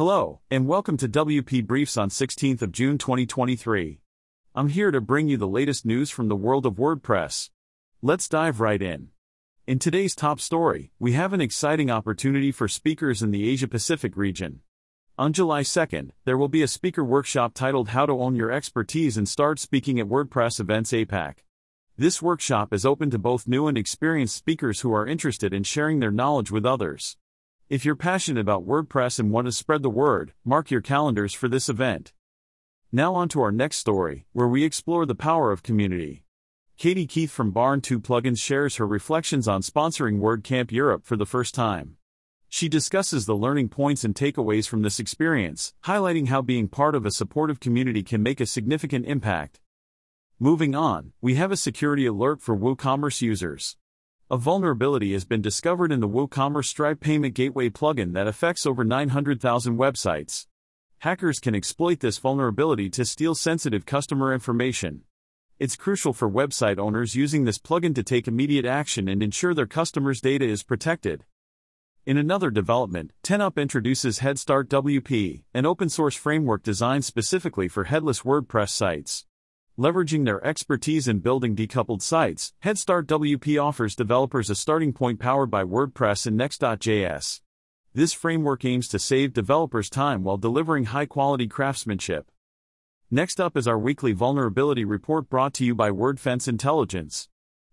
Hello, and welcome to WP Briefs on 16th of June 2023. I'm here to bring you the latest news from the world of WordPress. Let's dive right in. In today's top story, we have an exciting opportunity for speakers in the Asia Pacific region. On July 2nd, there will be a speaker workshop titled How to Own Your Expertise and Start Speaking at WordPress Events APAC. This workshop is open to both new and experienced speakers who are interested in sharing their knowledge with others. If you're passionate about WordPress and want to spread the word, mark your calendars for this event. Now on to our next story, where we explore the power of community. Katie Keith from Barn2 Plugins shares her reflections on sponsoring WordCamp Europe for the first time. She discusses the learning points and takeaways from this experience, highlighting how being part of a supportive community can make a significant impact. Moving on, we have a security alert for WooCommerce users. A vulnerability has been discovered in the WooCommerce Stripe Payment Gateway plugin that affects over 900,000 websites. Hackers can exploit this vulnerability to steal sensitive customer information. It's crucial for website owners using this plugin to take immediate action and ensure their customers' data is protected. In another development, 10up introduces HeadStart WP, an open source framework designed specifically for headless WordPress sites. Leveraging their expertise in building decoupled sites, HeadStart WP offers developers a starting point powered by WordPress and Next.js. This framework aims to save developers time while delivering high quality craftsmanship. Next up is our weekly vulnerability report brought to you by WordFence Intelligence.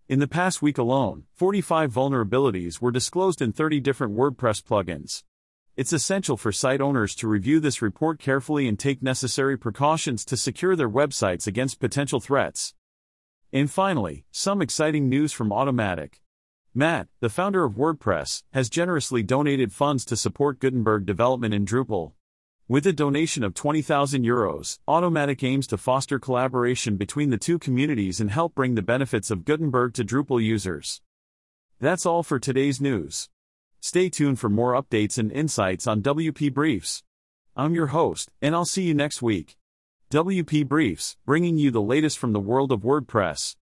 In the past week alone, 45 vulnerabilities were disclosed in 30 different WordPress plugins. It's essential for site owners to review this report carefully and take necessary precautions to secure their websites against potential threats. And finally, some exciting news from Automattic. Matt, the founder of WordPress, has generously donated funds to support Gutenberg development in Drupal. With a donation of 20,000 euros, Automattic aims to foster collaboration between the two communities and help bring the benefits of Gutenberg to Drupal users. That's all for today's news. Stay tuned for more updates and insights on WP Briefs. I'm your host, and I'll see you next week. WP Briefs, bringing you the latest from the world of WordPress.